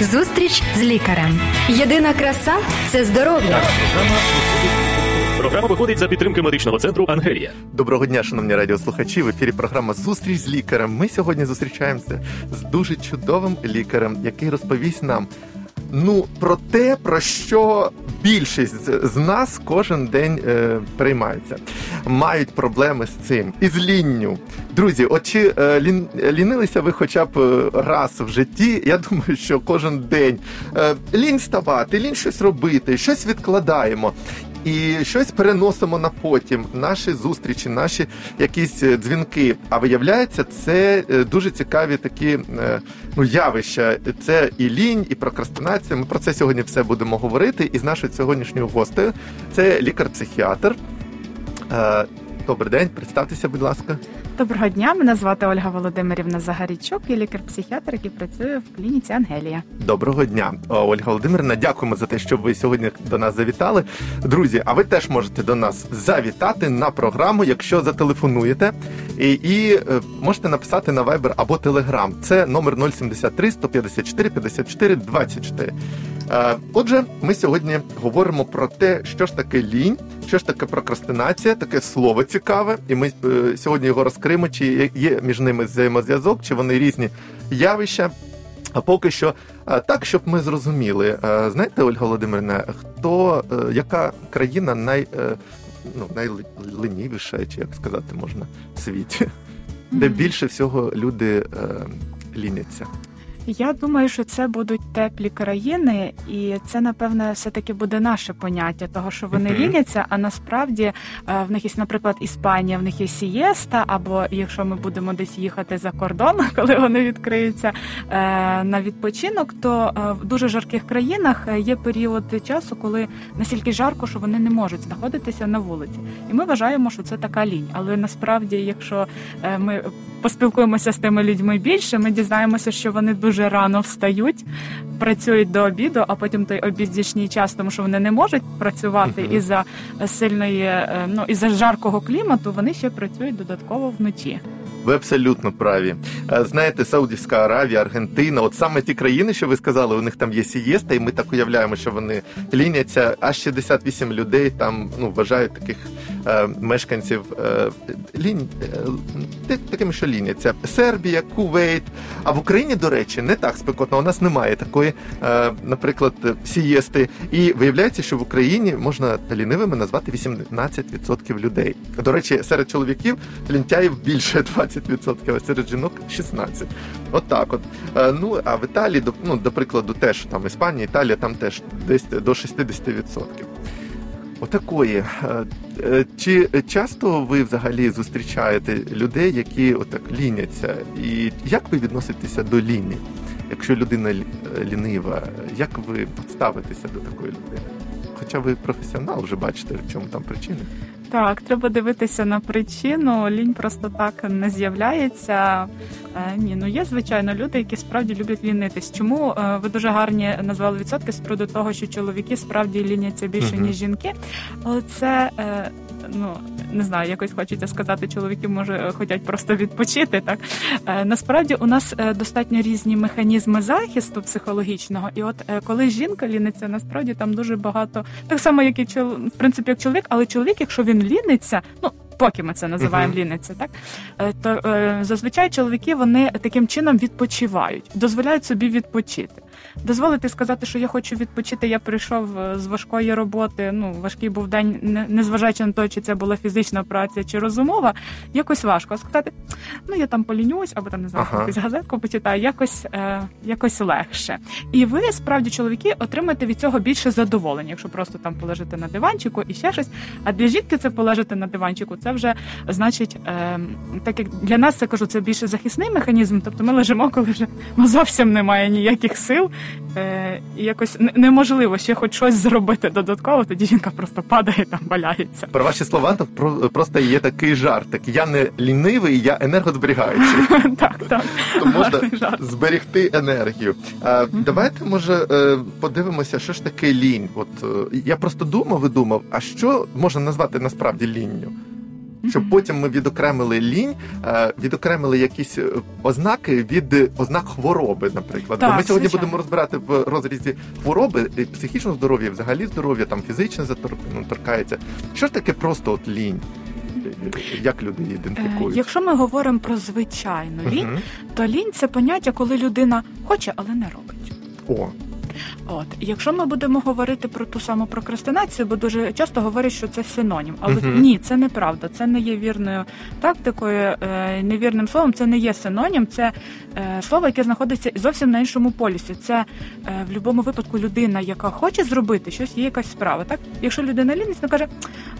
Зустріч з лікарем. Єдина краса це здоров'я. Програма виходить за підтримки медичного центру Ангелія. Доброго дня, шановні радіослухачі. В ефірі програма Зустріч з лікарем. Ми сьогодні зустрічаємося з дуже чудовим лікарем, який розповість нам ну про те, про що більшість з нас кожен день е, приймається, Мають проблеми з цим і з лінню. Друзі, от чи е, лін, лінилися ви хоча б е, раз в житті? Я думаю, що кожен день е, лінь ставати, лінь щось робити, щось відкладаємо. І щось переносимо на потім, наші зустрічі, наші якісь е, дзвінки. А виявляється, це е, дуже цікаві такі е, ну явища. Це і лінь, і прокрастинація. Ми про це сьогодні все будемо говорити. І з нашою сьогоднішньою гостею це лікар-психіатр. Добрий день, представтеся, будь ласка. Доброго дня, мене звати Ольга Володимирівна Загарічук, я лікар-психіатр, який працює в клініці Ангелія. Доброго дня, Ольга Володимирівна. Дякуємо за те, що ви сьогодні до нас завітали. Друзі, а ви теж можете до нас завітати на програму, якщо зателефонуєте, і, і е, можете написати на Viber або Telegram. Це номер 073 154 54 24. Отже, ми сьогодні говоримо про те, що ж таке лінь, що ж таке прокрастинація, таке слово цікаве, і ми е, сьогодні його розкриємо, чи є між ними взаємозв'язок, чи вони різні явища. А поки що так, щоб ми зрозуміли, знаєте, Ольга Володимирівна, хто е, яка країна най, е, ну, найленівіша, чи як сказати можна в світі, де більше всього люди ліняться? Я думаю, що це будуть теплі країни, і це напевне все таки буде наше поняття, того що вони ліняться. А насправді е, в них є, наприклад, Іспанія, в них є сієста, або якщо ми будемо десь їхати за кордон, коли вони відкриються е, на відпочинок, то е, в дуже жарких країнах є період часу, коли настільки жарко, що вони не можуть знаходитися на вулиці, і ми вважаємо, що це така лінь. Але насправді, якщо ми поспілкуємося з тими людьми більше, ми дізнаємося, що вони дуже рано встають, працюють до обіду, а потім той обіднішній час, тому що вони не можуть працювати uh-huh. із за сильної, е, ну із за жаркого клімату. Вони ще працюють додатково вночі. Ви абсолютно праві. Е, знаєте, Саудівська Аравія, Аргентина, от саме ті країни, що ви сказали, у них там є сієста, і ми так уявляємо, що вони ліняться. Аж 68 людей там ну вважають таких е, мешканців е, лінь е, такими, що ліняться. Сербія, Кувейт. А в Україні, до речі, не так спекотно. У нас немає такої, е, наприклад, сієсти. І виявляється, що в Україні можна лінивими назвати 18% людей. До речі, серед чоловіків лінтяїв більше 20%. 20%, а серед жінок 16%. От так от. Е, ну, а в Італії, ну, до прикладу, теж там Іспанія, Італія там теж десь до 60%. Отакої. Е, е, чи часто ви взагалі зустрічаєте людей, які отак ліняться? І як ви відноситеся до ліні? Якщо людина лінива, як ви ставитеся до такої людини? Хоча ви професіонал, вже бачите, в чому там причини. Так, треба дивитися на причину. Лінь просто так не з'являється. Е, ні, ну є звичайно люди, які справді люблять лінитись. Чому е, ви дуже гарні назвали відсотки з приводу того, що чоловіки справді ліняться більше ніж жінки, але це е, ну не знаю, якось хочеться сказати, чоловіки може хочуть просто відпочити. Так насправді у нас достатньо різні механізми захисту психологічного, і от коли жінка ліниться, насправді там дуже багато так само, як і в принципі, як чоловік, але чоловік, якщо він ліниться, ну поки ми це називаємо uh-huh. ліниця, так е, то е, зазвичай чоловіки вони таким чином відпочивають, дозволяють собі відпочити дозволити сказати, що я хочу відпочити. Я прийшов е, з важкої роботи. Ну важкий був день, незважаючи на те, чи це була фізична праця чи розумова. Якось важко сказати. Ну я там полінюсь, або там не знаю, ага. якусь газетку почитаю. Якось е, якось легше. І ви справді чоловіки отримаєте від цього більше задоволення, якщо просто там полежати на диванчику і ще щось. А для жінки це полежати на диванчику. Це вже значить, е, так як для нас це кажу, це більше захисний механізм. Тобто ми лежимо, коли вже ну, зовсім немає ніяких сил е, якось неможливо ще хоч щось зробити додатково, тоді жінка просто падає там валяється. Про ваші слова то просто є такий жартик. Я не лінивий, я енергозберігаючий. Так, так. То можна зберегти енергію. Давайте, може, е, подивимося, що ж таке лінь. От е, я просто думав і думав, а що можна назвати насправді лінню? Щоб потім ми відокремили лінь, е, відокремили якісь е, ознаки від е, ознак хвороби, наприклад. Бо ми сьогодні звичайно. будемо розбирати в розрізі хвороби, психічного здоров'я, взагалі здоров'я, там фізичне ну, торкається. Що ж таке просто от лінь? Як люди її ідентифікують? Якщо ми говоримо про звичайну лінь, Мгм. то лінь це поняття, коли людина хоче, але не робить. О, От якщо ми будемо говорити про ту саму прокрастинацію, бо дуже часто говорять, що це синонім, але Мгм. ні, це неправда. Це не є вірною тактикою, е, невірним словом. Це не є синонім. Це е, слово, яке знаходиться зовсім на іншому полюсі. Це е, в будь-якому випадку людина, яка хоче зробити щось, є якась справа. Так, якщо людина лінність, каже,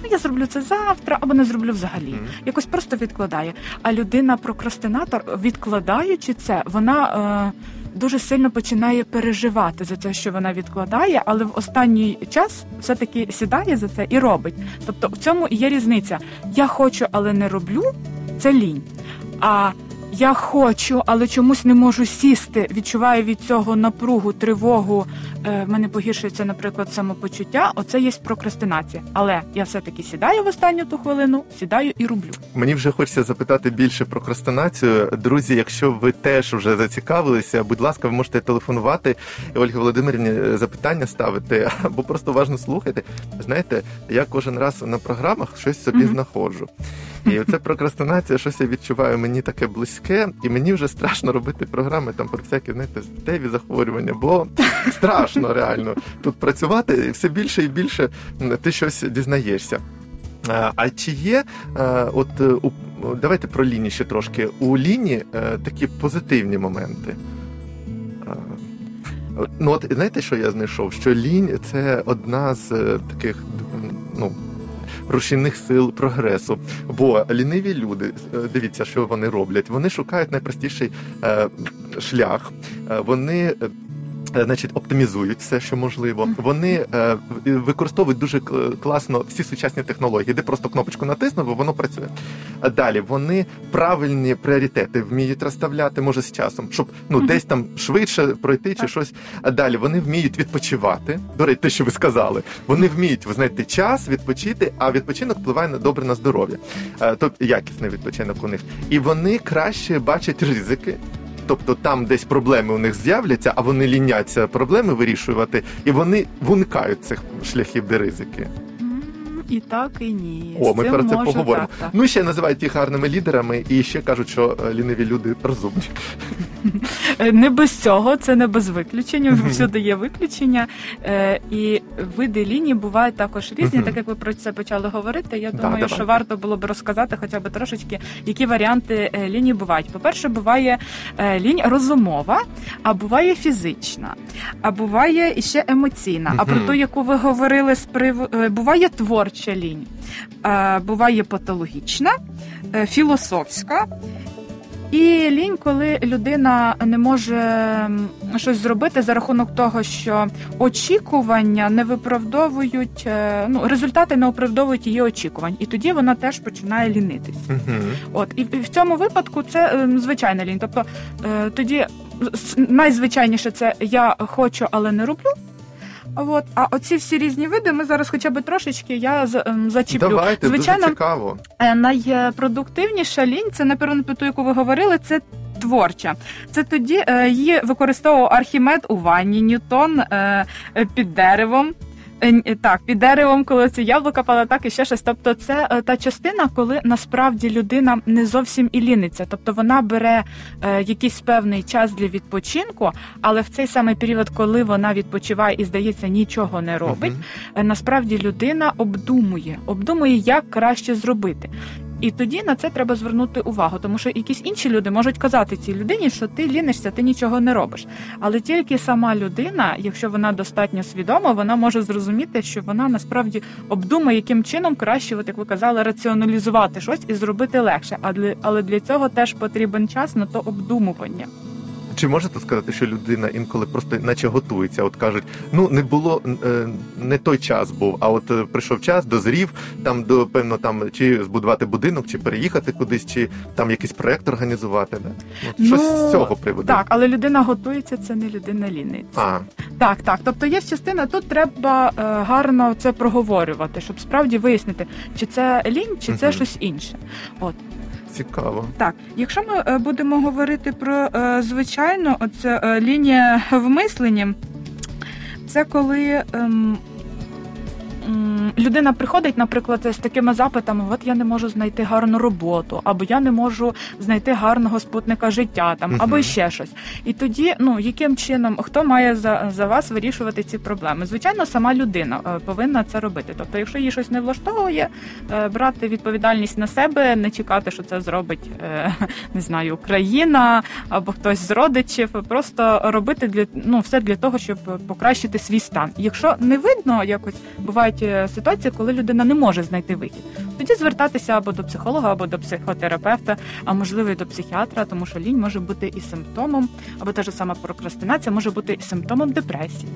ну я зроблю це завтра або не зроблю взагалі. Мгм. Якось просто відкладає. А людина прокрастинатор, відкладаючи це, вона. Е, Дуже сильно починає переживати за те, що вона відкладає, але в останній час все-таки сідає за це і робить. Тобто в цьому є різниця. Я хочу, але не роблю це лінь. А я хочу, але чомусь не можу сісти. Відчуваю від цього напругу, тривогу. Е, в мене погіршується, наприклад, самопочуття. Оце є прокрастинація. Але я все-таки сідаю в останню ту хвилину, сідаю і роблю. Мені вже хочеться запитати більше про прокрастинацію. Друзі, якщо ви теж вже зацікавилися, будь ласка, ви можете телефонувати і Ольгі Володимирівні е, запитання ставити або просто уважно слухайте. Знаєте, я кожен раз на програмах щось собі Мгм. знаходжу. І оце прокрастинація, щось я відчуваю, мені таке близьке, і мені вже страшно робити програми там про всякі, знаєте, статеві захворювання, бо страшно реально тут працювати і все більше і більше ти щось дізнаєшся. А, чи є е, от е, у давайте про ліні ще трошки. У ліні е, такі позитивні моменти. Ну, от знаєте, що я знайшов? Що лінь це одна з таких ну, рушійних сил прогресу. Бо ліниві люди, е, дивіться, що вони роблять. Вони шукають найпростіший е, шлях. Е, Вони. Е, е, Значить, оптимізують все, що можливо. Вони е, використовують дуже кл- класно всі сучасні технології, де просто кнопочку натиснув, воно працює. Далі вони правильні пріоритети вміють розставляти, може з часом, щоб ну десь там швидше пройти чи щось. Далі вони вміють відпочивати. До речі, те, що ви сказали, вони вміють знайти час, відпочити, а відпочинок впливає на добре на здоров'я. Е, Тобто якісний відпочинок у них. І вони краще бачать ризики. Тобто там десь проблеми у них з'являться, а вони ліняться проблеми вирішувати, і вони вуникають цих шляхів, де ризики. І так, і ні. О, ми про це поговоримо. так, так. Ну ще називають їх гарними лідерами, і ще кажуть, що е, ліниві люди розумні. Е, Не без цього, це не без виключення. Всюди є виключення. Е, І види лінії бувають також різні. Так як ви про це почали говорити, я думаю, що варто було б розказати хоча б трошечки, які варіанти лінії бувають. По-перше, буває е, лінь розумова, а буває фізична, а буває іще емоційна. А про ту, яку ви говорили, з прив... буває творча лінь, е, буває патологічна, е, філософська. І лінь, коли людина не може щось зробити за рахунок того, що очікування не виправдовують, е, ну результати не оправдовують її очікувань, і тоді вона теж починає лінитись. От і в цьому випадку це звичайна лінь. Тобто тоді найзвичайніше це я хочу, але не роблю. От, а оці всі різні види ми зараз хоча б трошечки я ем, зачіплю. Давайте, Звичайно, дуже цікаво. Е, Найпродуктивніша лінь, це напевно ту, яку ви говорили, це творча. Це тоді е, її використовував Архімед у ванні, Ньютон е, під деревом. Е, Так, під деревом, коли це яблука пала, так і ще щось. Тобто, це е, та частина, коли насправді людина не зовсім і ліниться. Тобто вона бере е, якийсь певний час для відпочинку, але в цей самий період, коли вона відпочиває і здається, нічого не робить, е, насправді людина обдумує, обдумує, як краще зробити. І тоді на це треба звернути увагу, тому що якісь інші люди можуть казати цій людині, що ти лінишся, ти нічого не робиш. Але тільки сама людина, якщо вона достатньо свідома, вона може зрозуміти, що вона насправді обдумає, яким чином краще, от як ви казали, раціоналізувати щось і зробити легше. Але для цього теж потрібен час на то обдумування. Чи можете сказати, що людина інколи просто наче готується? От кажуть, ну не було е, не той час був, а от е, прийшов час, дозрів там до певно там чи збудувати будинок, чи переїхати кудись, чи там якийсь проект організувати. Да? От щось Ну, з цього приводу. Так, але людина готується, це не людина ліниться. А, Так, так. Тобто є частина, тут треба е, гарно це проговорювати, щоб справді вияснити, чи це лінь, чи це Мгм. щось інше. От Цікаво. так. Якщо ми е, будемо говорити про е, звичайно, оце е, лінія в мисленні, це коли. Людина приходить, наприклад, з такими запитами: от я не можу знайти гарну роботу, або я не можу знайти гарного спутника життя, там, або ще щось. І тоді, ну яким чином, хто має за, за вас вирішувати ці проблеми? Звичайно, сама людина е, повинна це робити. Тобто, якщо їй щось не влаштовує, е, брати відповідальність на себе, не чекати, що це зробить е, не знаю, Україна або хтось з родичів, просто робити для ну все для того, щоб покращити свій стан. Якщо не видно, якось бувають е, ситуації, коли людина не може знайти вихід, тоді звертатися або до психолога, або до психотерапевта, а можливо і до психіатра, тому що лінь може бути і симптомом, або та ж сама прокрастинація може бути і симптомом депресії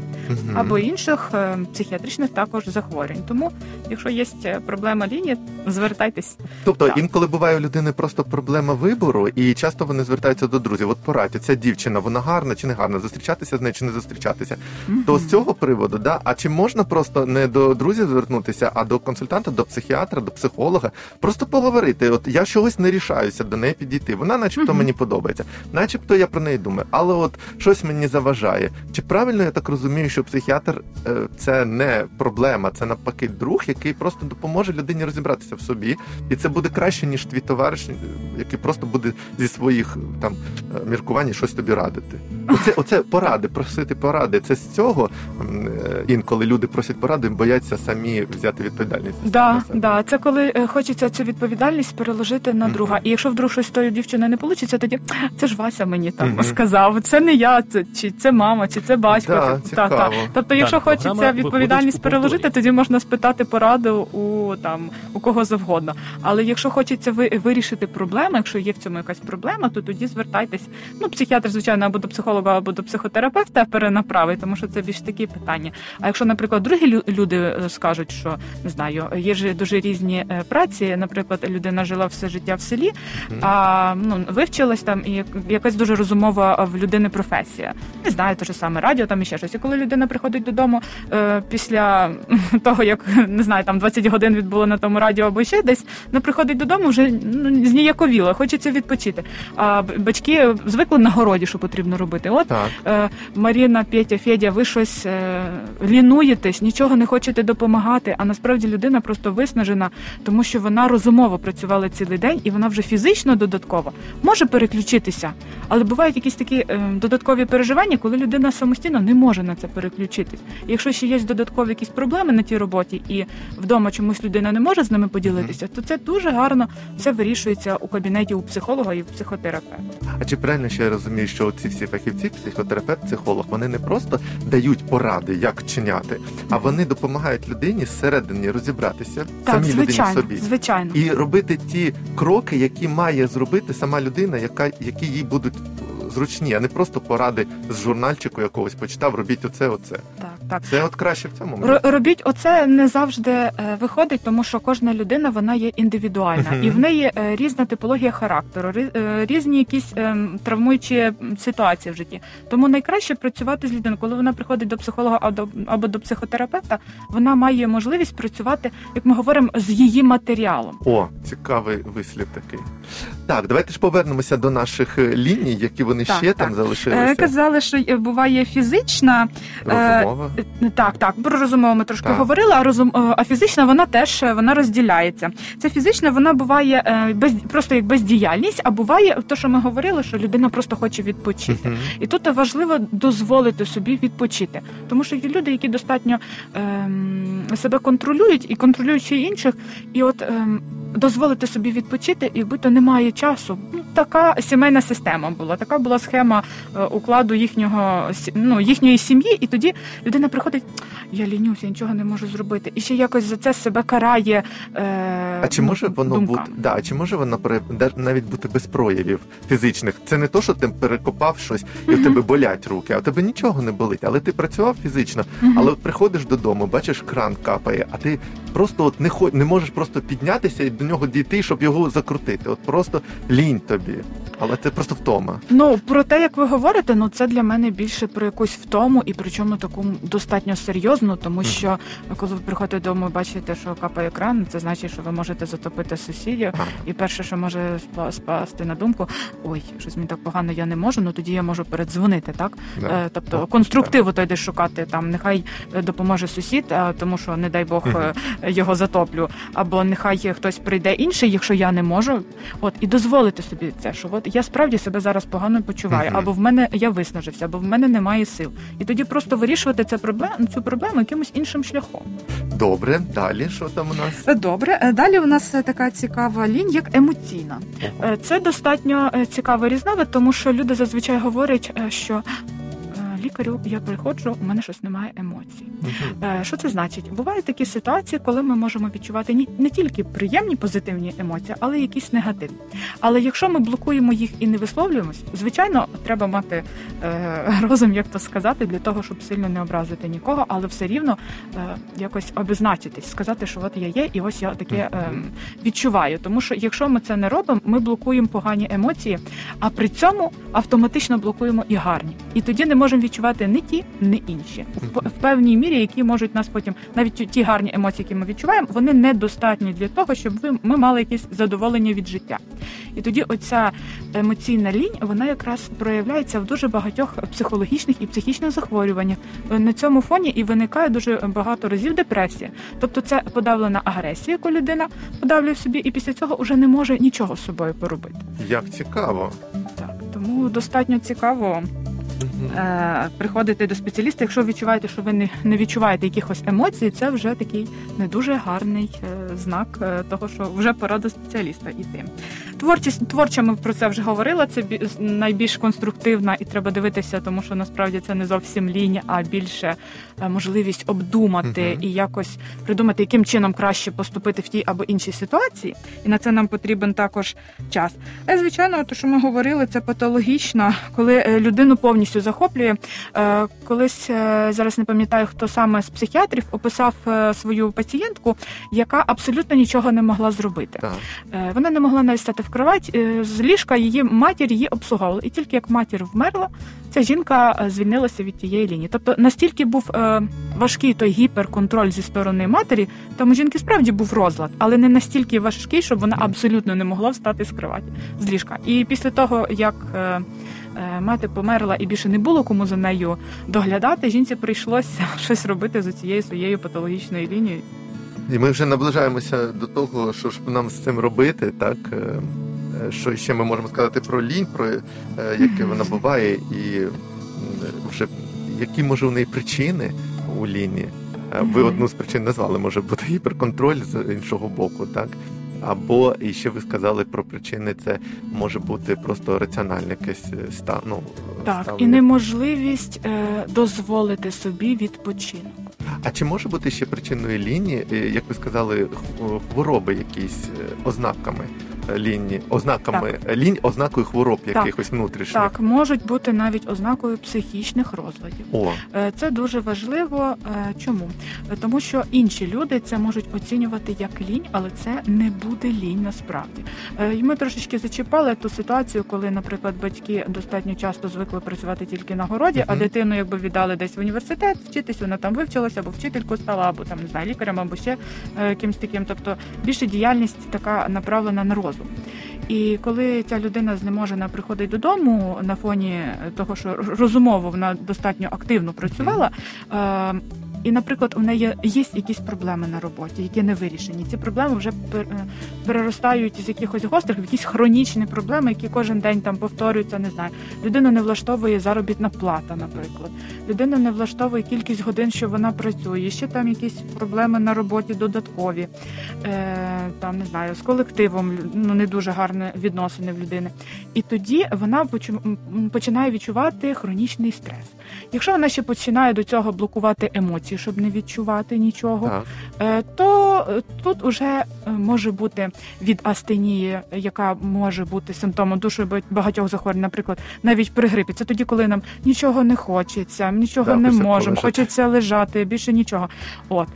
або інших е, психіатричних також захворювань. Тому, якщо є е, проблема лінії, звертайтесь. Тобто Так. інколи буває у людини просто проблема вибору, і часто вони звертаються до друзів. От порадьте, ця дівчина, вона гарна чи не гарна, зустрічатися з нею чи не зустрічатися. То з цього приводу, да, а чи можна просто не до друзів звернутися, а до консультанта, до психіатра, до психолога, просто поговорити. От я чогось не рішаюся до неї підійти. Вона, начебто, мені подобається, начебто я про неї думаю, але от щось мені заважає. Чи правильно я так розумію, що психіатр е, це не проблема, це навпаки друг, який просто допоможе людині розібратися в собі, і це буде краще, ніж твій товариш, е, який просто буде зі своїх там е, міркувань щось тобі радити. Оце, оце поради, просити поради. Це з цього інколи люди просять поради, бояться самі взяти відповідальність. Да, да, це коли е, хочеться цю відповідальність переложити на друга. І якщо вдруг щось з тою дівчиною не вийде, тоді це ж Вася мені там Мгм. сказав. Це не я, це чи це мама, чи це батько. Да, Це- та, та. Тобто, якщо Так, хочеться відповідальність переложити, тоді можна спитати пораду у там у кого завгодно. Але якщо хочеться ви, вирішити проблему, якщо є в цьому якась проблема, то тоді звертайтесь. Ну, психіатр, звичайно, або до психолога, або до психотерапевта перенаправить, тому що це більш такі питання. А якщо, наприклад, другі лю- люди е, скажуть, що не знаю, є ж дуже різні е, праці. Наприклад, людина жила все життя в селі, а ну вивчилась там і як- якась дуже розумова в людини професія. Не знаю, те ж саме радіо там і ще щось. І коли людина приходить додому е, після того, як не знаю, там 20 годин відбуло на тому радіо або ще десь, вона приходить додому, вже ну, зніяковіла, хочеться відпочити. А батьки звикли на городі, що потрібно робити. От Так. е, Маріна, Петя, Федя, ви щось лінуєтесь, нічого не хочете допомагати. А насправді людина просто виснажена, тому що вона розумово працювала цілий день, і вона вже фізично додатково може переключитися. Але бувають якісь такі е, додаткові переживання, коли людина самостійно не може на це переключитись. І якщо ще є додаткові якісь проблеми на тій роботі, і вдома чомусь людина не може з ними поділитися, то це дуже гарно все вирішується у кабінеті у психолога і у психотерапевта. А чи правильно що я розумію, що ці всі фахівці, психотерапевт, психолог, вони не просто дають поради, як чиняти, а вони допомагають людині зсередині розібратися Так, самій людині собі. звичайно. І робити ті кроки, які має зробити сама людина, яка які їй будуть зручні, а не просто поради з журнальчику якогось почитав, робіть оце, оце. Так, так. Це от краще в цьому. Ро- Робіть оце не завжди е, виходить, тому що кожна людина вона є індивідуальна, і в неї е, різна типологія характеру, е, різні якісь ем, травмуючі ситуації в житті. Тому найкраще працювати з людиною, коли вона приходить до психолога або, або до психотерапевта, вона має можливість працювати, як ми говоримо, з її матеріалом. О, цікавий вислів такий. Так, давайте ж повернемося до наших е, ліній, які вони Так, ще так. там Е, залишилися. Казали, що е, буває фізична е, Розумова. Е, Так, так, про розумову ми трошки Так. говорили, а розум, е, а фізична вона теж е, вона розділяється. Це фізична, вона буває е, без просто як бездіяльність, а буває то, що ми говорили, що людина просто хоче відпочити. Мгм. І тут важливо дозволити собі відпочити, тому що є люди, які достатньо ем, себе контролюють і контролюють ще інших, і от ем, дозволити собі відпочити, і будь-то немає часу. Ну, така сімейна система була, така була схема е, укладу їхнього ну, їхньої сім'ї, і тоді людина приходить. Я лінюся, нічого не можу зробити. І ще якось за це себе карає. Е, А чи може воно бути да, а чи може воно навіть бути без проявів фізичних? Це не то, що ти перекопав щось і в Мгм. тебе болять руки, а в тебе нічого не болить, але ти працював фізично, Мгм. але от приходиш додому, бачиш, кран капає, а ти просто от не хо... не можеш просто піднятися і до нього дійти, щоб його закрутити. От просто лінь тобі. Але це просто втома. Ну про те, як ви говорите, ну це для мене більше про якусь втому, і причому таку достатньо серйозну, тому що коли ви приходите додому, і бачите, що капає екран, це значить, що ви можете затопити сусідів. Ага. І перше, що може спасти на думку, ой, щось мені так погано, я не можу. Ну тоді я можу передзвонити, так Да. Е, тобто Ну, конструктиву той йдеш шукати. Там нехай е, допоможе сусід, а тому що не дай Бог е, його затоплю, або нехай хтось прийде інший, якщо я не можу. От і дозволити собі це, що от я справді себе зараз погано почуваю, або в мене я виснажився, або в мене немає сил. І тоді просто вирішувати це проблему цю проблему якимось іншим шляхом. Добре, далі що там у нас? Добре, е, далі у нас е, така цікава лінь, як емоційна. Е, Це достатньо е, цікавий різновид, тому що люди зазвичай говорять, е, що е, лікарю я приходжу, у мене щось немає емоцій. Е, Що це значить? Бувають такі ситуації, коли ми можемо відчувати не тільки приємні позитивні емоції, але й якісь негативні. Але якщо ми блокуємо їх і не висловлюємось, звичайно, треба мати е, розум, як то сказати, для того, щоб сильно не образити нікого, але все рівно е, якось обозначитись, сказати, що от я є, і ось я таке е, відчуваю. Тому що якщо ми це не робимо, ми блокуємо погані емоції, а при цьому автоматично блокуємо і гарні. І тоді не можемо відчувати ні ті, ні інші. В, певній мірі, які можуть нас потім, навіть ті гарні емоції, які ми відчуваємо, вони недостатні для того, щоб ви ми мали якесь задоволення від життя. І тоді оця емоційна лінь, вона якраз проявляється в дуже багатьох психологічних і психічних захворюваннях. На цьому фоні і виникає дуже багато разів депресія. Тобто це подавлена агресія, яку людина подавлює в собі, і після цього вже не може нічого з собою поробити. Як цікаво. Так тому достатньо цікаво приходити до спеціаліста. Якщо відчуваєте, що ви не, не відчуваєте якихось емоцій, це вже такий не дуже гарний е, знак е, того, що вже пора до спеціаліста йти. Творчість творча ми про це вже говорила. Це бі- найбільш конструктивна, і треба дивитися, тому що насправді це не зовсім лінь, а більше е, можливість обдумати Мгм. і якось придумати, яким чином краще поступити в тій або іншій ситуації. І на це нам потрібен також час. А звичайно, те, що ми говорили, це патологічно, коли е, людину повністю захоплює. Е, Колись е, зараз не пам'ятаю, хто саме з психіатрів описав е, свою пацієнтку, яка абсолютно нічого не могла зробити. Е, Вона не могла навіть стати в кровать. е, З ліжка її матір її обслуговувала. І тільки як матір вмерла, ця жінка е, звільнилася від тієї лінії. Тобто настільки був е, важкий той гіперконтроль зі сторони матері, там у жінки справді був розлад, але не настільки важкий, щоб вона абсолютно не могла встати з кроваті з ліжка. І після того, як мати померла і більше не було кому за нею доглядати, жінці прийшлося щось робити з цією своєю патологічною лінією. І ми вже наближаємося до того, що ж нам з цим робити, так? Е, е, Що ще ми можемо сказати про лінь, про е, яке вона буває, і вже які може у неї причини у ліні. Ви одну з причин назвали, може бути гіперконтроль з іншого боку, так? Або і ще ви сказали про причини, це може бути просто раціональне якесь стан. Ну, Так, і неможливість е, дозволити собі відпочинок. А чи може бути ще причиною лінії, е, як ви сказали, хвороби якісь е, ознаками лінії, ознаками е, лінь, ознакою хвороб якихось внутрішніх? Так, можуть бути навіть ознакою психічних розладів. О, Е, Це дуже важливо. Е, Чому? Е, Тому що інші люди це можуть оцінювати як лінь, але це не буде лінь насправді. І ми трошечки зачіпали ту ситуацію, коли, наприклад, батьки достатньо часто звикли працювати тільки на городі, а дитину якби віддали десь в університет, вчитись, вона там вивчилася, або вчительку стала, або там не знаю, лікарем, або ще якимсь таким. Тобто більше діяльність така направлена на розум. І коли ця людина знеможена приходить додому на фоні того, що розумово вона достатньо активно працювала. І, наприклад, у неї є якісь проблеми на роботі, які не вирішені. Ці проблеми вже е, переростають з якихось гострих в якісь хронічні проблеми, які кожен день там повторюються. Не знаю, людину не влаштовує заробітна плата, наприклад. Людину не влаштовує кількість годин, що вона працює. Ще там якісь проблеми на роботі додаткові. Е, там не знаю, з колективом ну не дуже гарні відносини в людини. І тоді вона починає відчувати хронічний стрес. Якщо вона ще починає до цього блокувати емоції, депресію, щоб не відчувати нічого, Так. е, то е, тут уже е, може бути від астенії, яка може бути симптомом дуже багатьох захворювань, наприклад, навіть при грипі. Це тоді, коли нам нічого не хочеться, нічого Так, не можемо, хочеться лежати, більше нічого. От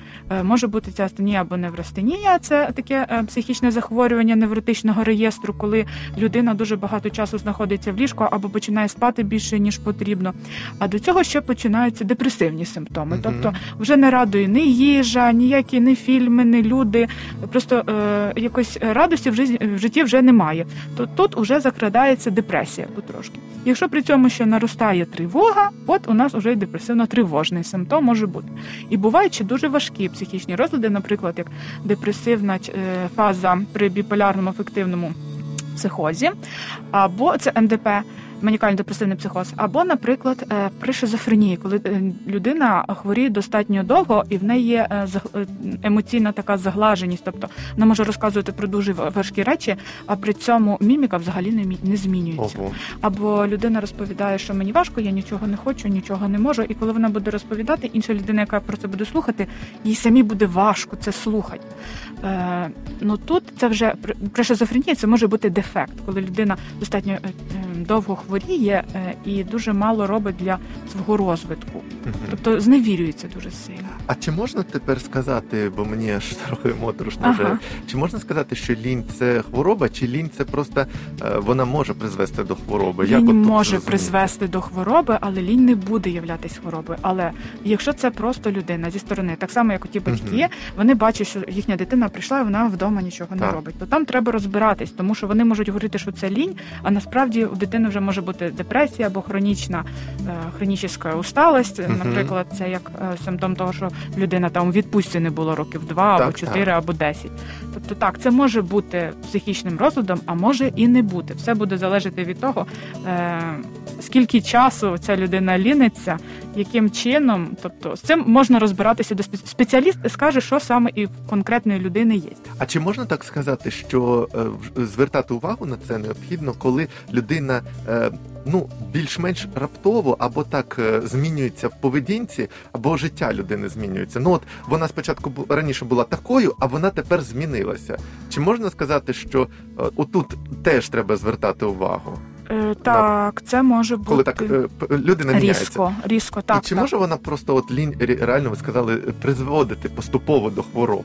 може бути ця астенія або неврастенія, це таке психічне захворювання невротичного реєстру, коли людина дуже багато часу знаходиться в ліжку або починає спати більше ніж потрібно. А до цього ще починаються депресивні симптоми. Мгм. Тобто вже не радує ні їжа, ніякі ні фільми, ні люди. Просто е, якось радості в житті, в житті вже немає. То тут вже закрадається депресія потрошки. Якщо при цьому ще наростає тривога, от у нас вже й депресивно-тривожний симптом може бути. І бувають ще дуже важкі психічні розлади, наприклад, як депресивна е, фаза при біполярному афективному психозі, або це МДП. Манікально-депресивний психоз, або, наприклад, е, при шизофренії, коли е, людина хворіє достатньо довго і в неї є е, емоційна така заглаженість, тобто вона може розказувати про дуже важкі речі, а при цьому міміка взагалі не мі- не змінюється. Ого. Або людина розповідає, що мені важко, я нічого не хочу, нічого не можу. І коли вона буде розповідати, інша людина, яка про це буде слухати, їй самі буде важко це слухати. Е, ну тут це вже при- шизофренії це може бути дефект, коли людина достатньо е, е, довго хворіє е, і дуже мало робить для свого розвитку, тобто зневірюється дуже сильно. А чи можна тепер сказати, бо мені аж трохи моторошно Ага. вже, чи можна сказати, що лінь це хвороба, чи лінь це просто вона може призвести до хвороби? Як Лінь от може зрозуміти? призвести до хвороби, але лінь не буде являтись хворобою. Але якщо це просто людина зі сторони, так само як у ті батьки, вони бачать, що їхня дитина прийшла і вона вдома нічого не робить. То там треба розбиратись, тому що вони можуть говорити, що це лінь, а насправді у дитини вже може бути депресія або хронічна е, хронічна усталость. Мгм. Наприклад, це як е, симптом того, що людина там у відпустці не було років два або чотири, так. або десять. Тобто так, це може бути психічним розладом, а може і не бути. Все буде залежати від того, е, скільки часу ця людина ліниться, яким чином. Тобто з цим можна розбиратися до спе- спеціаліст скаже, що саме і в конкретної людини є. А чи можна так сказати, що е, звертати увагу на це необхідно, коли людина е, ну більш-менш раптово або так е, змінюється в поведінці, або життя людини змінюється? Ну от вона спочатку бу- раніше була такою, а вона тепер змінилася. Чи можна сказати, що е, отут теж треба звертати увагу, Е, так, це може бути коли так людина міняється? різко, різко. Так, І чи так. може вона просто от лінь ре- реально ви сказали призводити поступово до хвороб,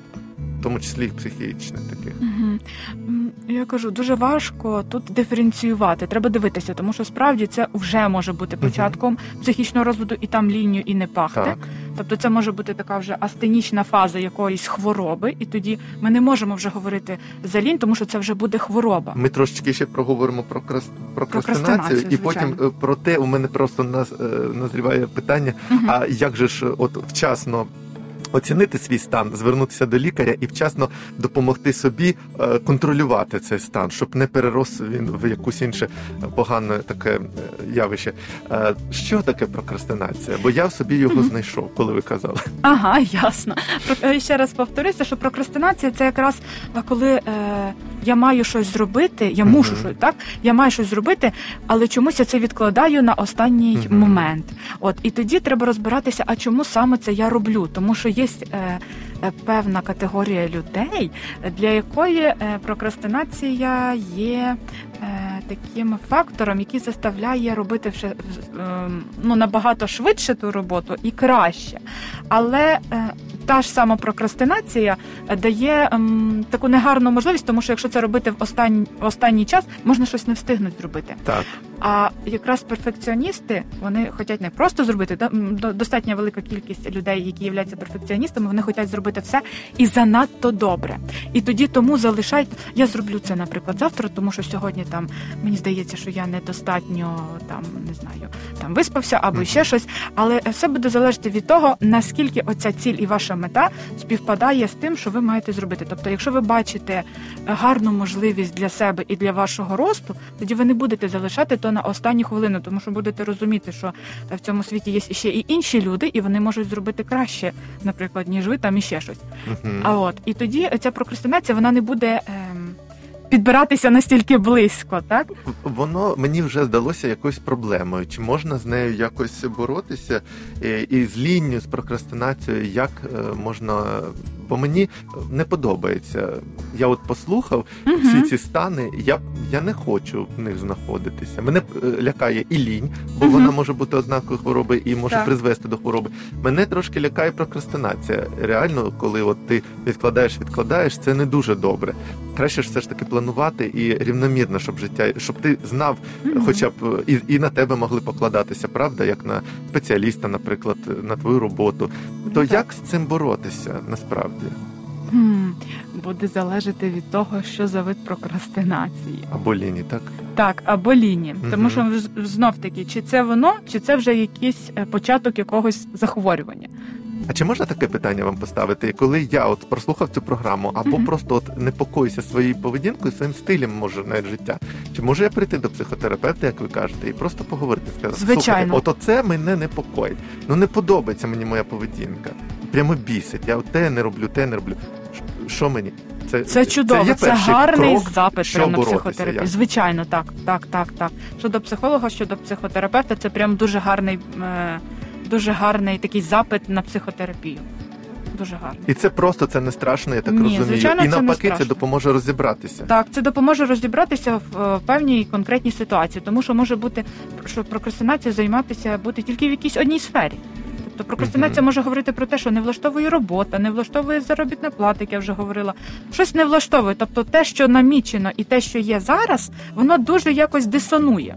в тому числі і психічних таких? М, Я кажу, дуже важко тут диференціювати. Треба дивитися, тому що справді це вже може бути початком психічного розвитку, і там лінію і не пахне. Так. Тобто це може бути така вже астенічна фаза якоїсь хвороби, і тоді ми не можемо вже говорити за лінь, тому що це вже буде хвороба. Ми трошечки ще проговоримо про крас... Прокрастинацію, і потім звичайно. е, про те, у мене просто наз... е, назріває питання: Мгм. а як же ж от вчасно. Оцінити свій стан, звернутися до лікаря і вчасно допомогти собі е, контролювати цей стан, щоб не перерос він в якусь інше погане таке е, явище. Е, Що таке прокрастинація? Бо я в собі його Мгм. знайшов, коли ви казали. Ага, ясно. Ще раз повторюся, що прокрастинація це якраз коли е, я маю щось зробити, я мушу щось, так? Я маю щось зробити, але чомусь я це відкладаю на останній момент. От і тоді треба розбиратися, а чому саме це я роблю? Тому що є е, е, певна категорія людей, для якої е, прокрастинація є е, таким фактором, який заставляє робити ну, набагато швидше ту роботу і краще. Але та ж сама прокрастинація е, дає ем, таку негарну можливість, тому що якщо це робити в останній, останній час, можна щось не встигнути зробити. Так, А якраз перфекціоністи вони хочуть не просто зробити, да, м, до- достатньо велика кількість людей, які являються перфекціоністами, вони хочуть зробити все і занадто добре. І тоді тому залишають. Я зроблю це, наприклад, завтра, тому що сьогодні там мені здається, що я недостатньо там не знаю, там виспався або Мгм. ще щось. Але все буде залежати від того, наскільки оця ціль і ваша мета співпадає з тим, що ви маєте зробити. Тобто, якщо ви бачите гарну можливість для себе і для вашого росту, тоді ви не будете залишати то на останню хвилину, тому що будете розуміти, що в цьому світі є ще і інші люди, і вони можуть зробити краще, наприклад, ніж ви там і ще щось. Мгм. А от і тоді ця прокрастинація вона не буде ем, підбиратися настільки близько, так? Воно мені вже здалося якоюсь проблемою. Чи можна з нею якось боротися Е, і з лінню, з прокрастинацією, як е, можна. Бо мені не подобається. Я от послухав Мгм. всі ці стани, я, я не хочу в них знаходитися. Мене е, лякає і лінь, бо Мгм. вона може бути ознакою хвороби і може Так. призвести до хвороби. Мене трошки лякає прокрастинація. Реально, коли от ти відкладаєш, відкладаєш, це не дуже добре. Краще ж все ж таки планувати і рівномірно, щоб життя, щоб ти знав, хоча б е, і, і на тебе могли покладатися, правда, як на спеціаліста, наприклад, на твою роботу. То Так. як з цим боротися насправді? Хм, Буде залежати від того, що за вид прокрастинації. Або ліні, так? Так, або лінії. Мгм. Тому що знов таки, чи це воно, чи це вже якийсь е, початок якогось захворювання. А чи можна таке питання вам поставити? Коли я от прослухав цю програму, або Мгм. просто от непокоюся своєю поведінкою, своїм стилем може навіть життя, чи можу я прийти до психотерапевта, як ви кажете, і просто поговорити, сказати, Звичайно. от оце мене непокоїть. Ну не подобається мені моя поведінка. Прямо бісить. Я те не роблю, те не роблю. Що мені? Це чудово, є це, гарний крок, запит прямо на психотерапію. Звичайно, так, так, так, так. Щодо психолога, щодо психотерапевта, це прям дуже гарний, е, дуже гарний такий запит на психотерапію. Дуже гарний. І це просто це не страшно, я так Ні, розумію. звичайно, і навпаки, це страшно. допоможе розібратися. Так, це допоможе розібратися в е, певній конкретній ситуації, тому що може бути, що прокрастинація займатися бути тільки в якійсь одній сфері. Тобто прокрастинація може говорити про те, що не влаштовує робота, не влаштовує заробітна плата, як я вже говорила. Щось не влаштовує. Тобто те, що намічено, і те, що є зараз, воно дуже якось дисонує.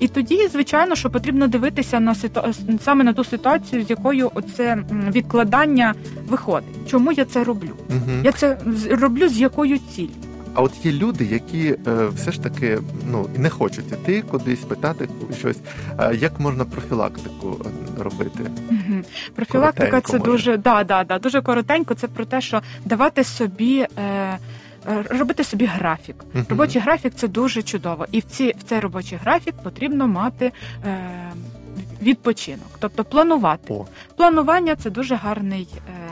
І тоді, звичайно, що потрібно дивитися на ситу... саме на ту ситуацію, з якою оце відкладання виходить. Чому я це роблю? Угу. Я це роблю з якою ціллю? А от є люди, які е, все ж таки ну не хочуть іти кудись питати щось. Е, як можна профілактику е, робити? Профілактика Коротенько, це може. дуже да, да, да, дуже коротенько. Це про те, що давати собі. Е, Робити собі графік. Мгм. Робочий графік це дуже чудово. І в, ці, в цей робочий графік потрібно мати е, відпочинок, тобто планувати. О. Планування це дуже гарний е,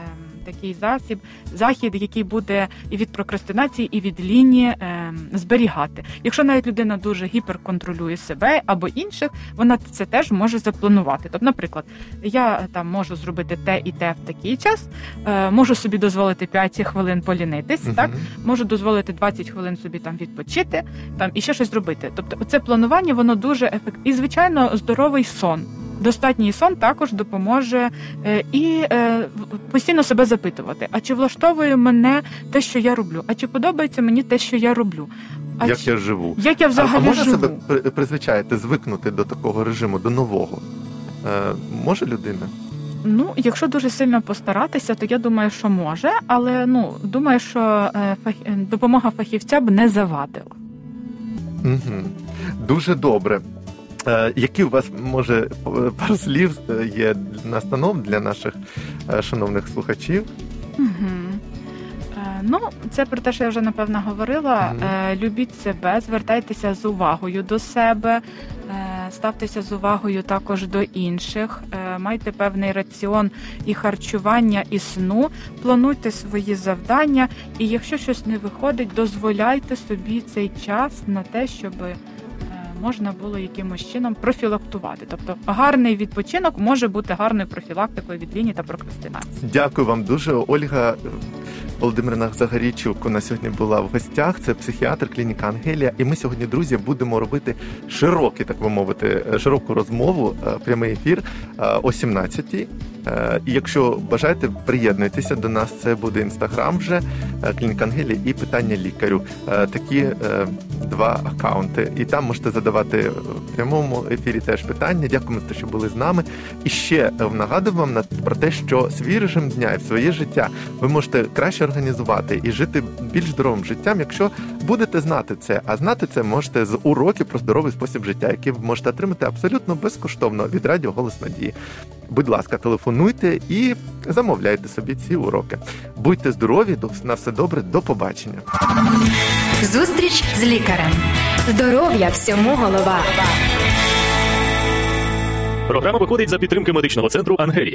такий засіб, захід, який буде і від прокрастинації, і від лінії е, зберігати. Якщо навіть людина дуже гіперконтролює себе або інших, вона це теж може запланувати. Тобто, наприклад, я е, там можу зробити те і те в такий час, е, можу собі дозволити 5 хвилин полінитись, Мгм. так можу дозволити 20 хвилин собі там відпочити, там і ще щось зробити. Тобто, це планування воно дуже ефективне. І звичайно, здоровий сон. Достатній сон також допоможе е, і е, постійно себе запитувати: а чи влаштовує мене те, що я роблю? А чи подобається мені те, що я роблю? А як чи- я живу? як я А, а взагалі можна живу? себе призвичаєте, звикнути до такого режиму, до нового? Е, може людина? Ну, якщо дуже сильно постаратися, то я думаю, що може, але ну думаю, що е, фах... допомога фахівця б не завадила. Угу. Дуже добре. Е, які у вас може пару слів е, є настанов для наших е, шановних слухачів? Угу. Ну, це про те, що я вже напевно говорила. Е, Любіть себе, звертайтеся з увагою до себе, ставтеся з увагою також до інших, майте певний раціон і харчування, і сну, плануйте свої завдання, і якщо щось не виходить, дозволяйте собі цей час на те, щоб е, можна було якимось чином профілактувати. Тобто гарний відпочинок може бути гарною профілактикою від лінії та прокрастинації. Дякую вам дуже. Ольга е, Володимирівна у нас сьогодні була в гостях. Це психіатр клініка Ангелія. І ми сьогодні, друзі, будемо робити широкий, так би мовити, широку розмову, е, прямий ефір е, о 17-й. Е, якщо бажаєте, приєднуйтеся до нас. Це буде інстаграм вже е, клініка Ангелія і питання лікарю. Е, Такі два акаунти. І там можете задавати в прямому ефірі теж питання. Дякуємо що були з нами. І ще нагадую вам про те, що свій режим дня і своє життя ви можете краще організувати і жити більш здоровим життям, якщо будете знати це. А знати це можете з уроків про здоровий спосіб життя, які ви можете отримати абсолютно безкоштовно від радіо Голос Надії. Будь ласка, телефонуйте і замовляйте собі ці уроки. Будьте здорові, на все добре, до побачення. Зустріч з лікарем. Здоров'я всьому голова. Програма виходить за підтримки медичного центру Ангелія.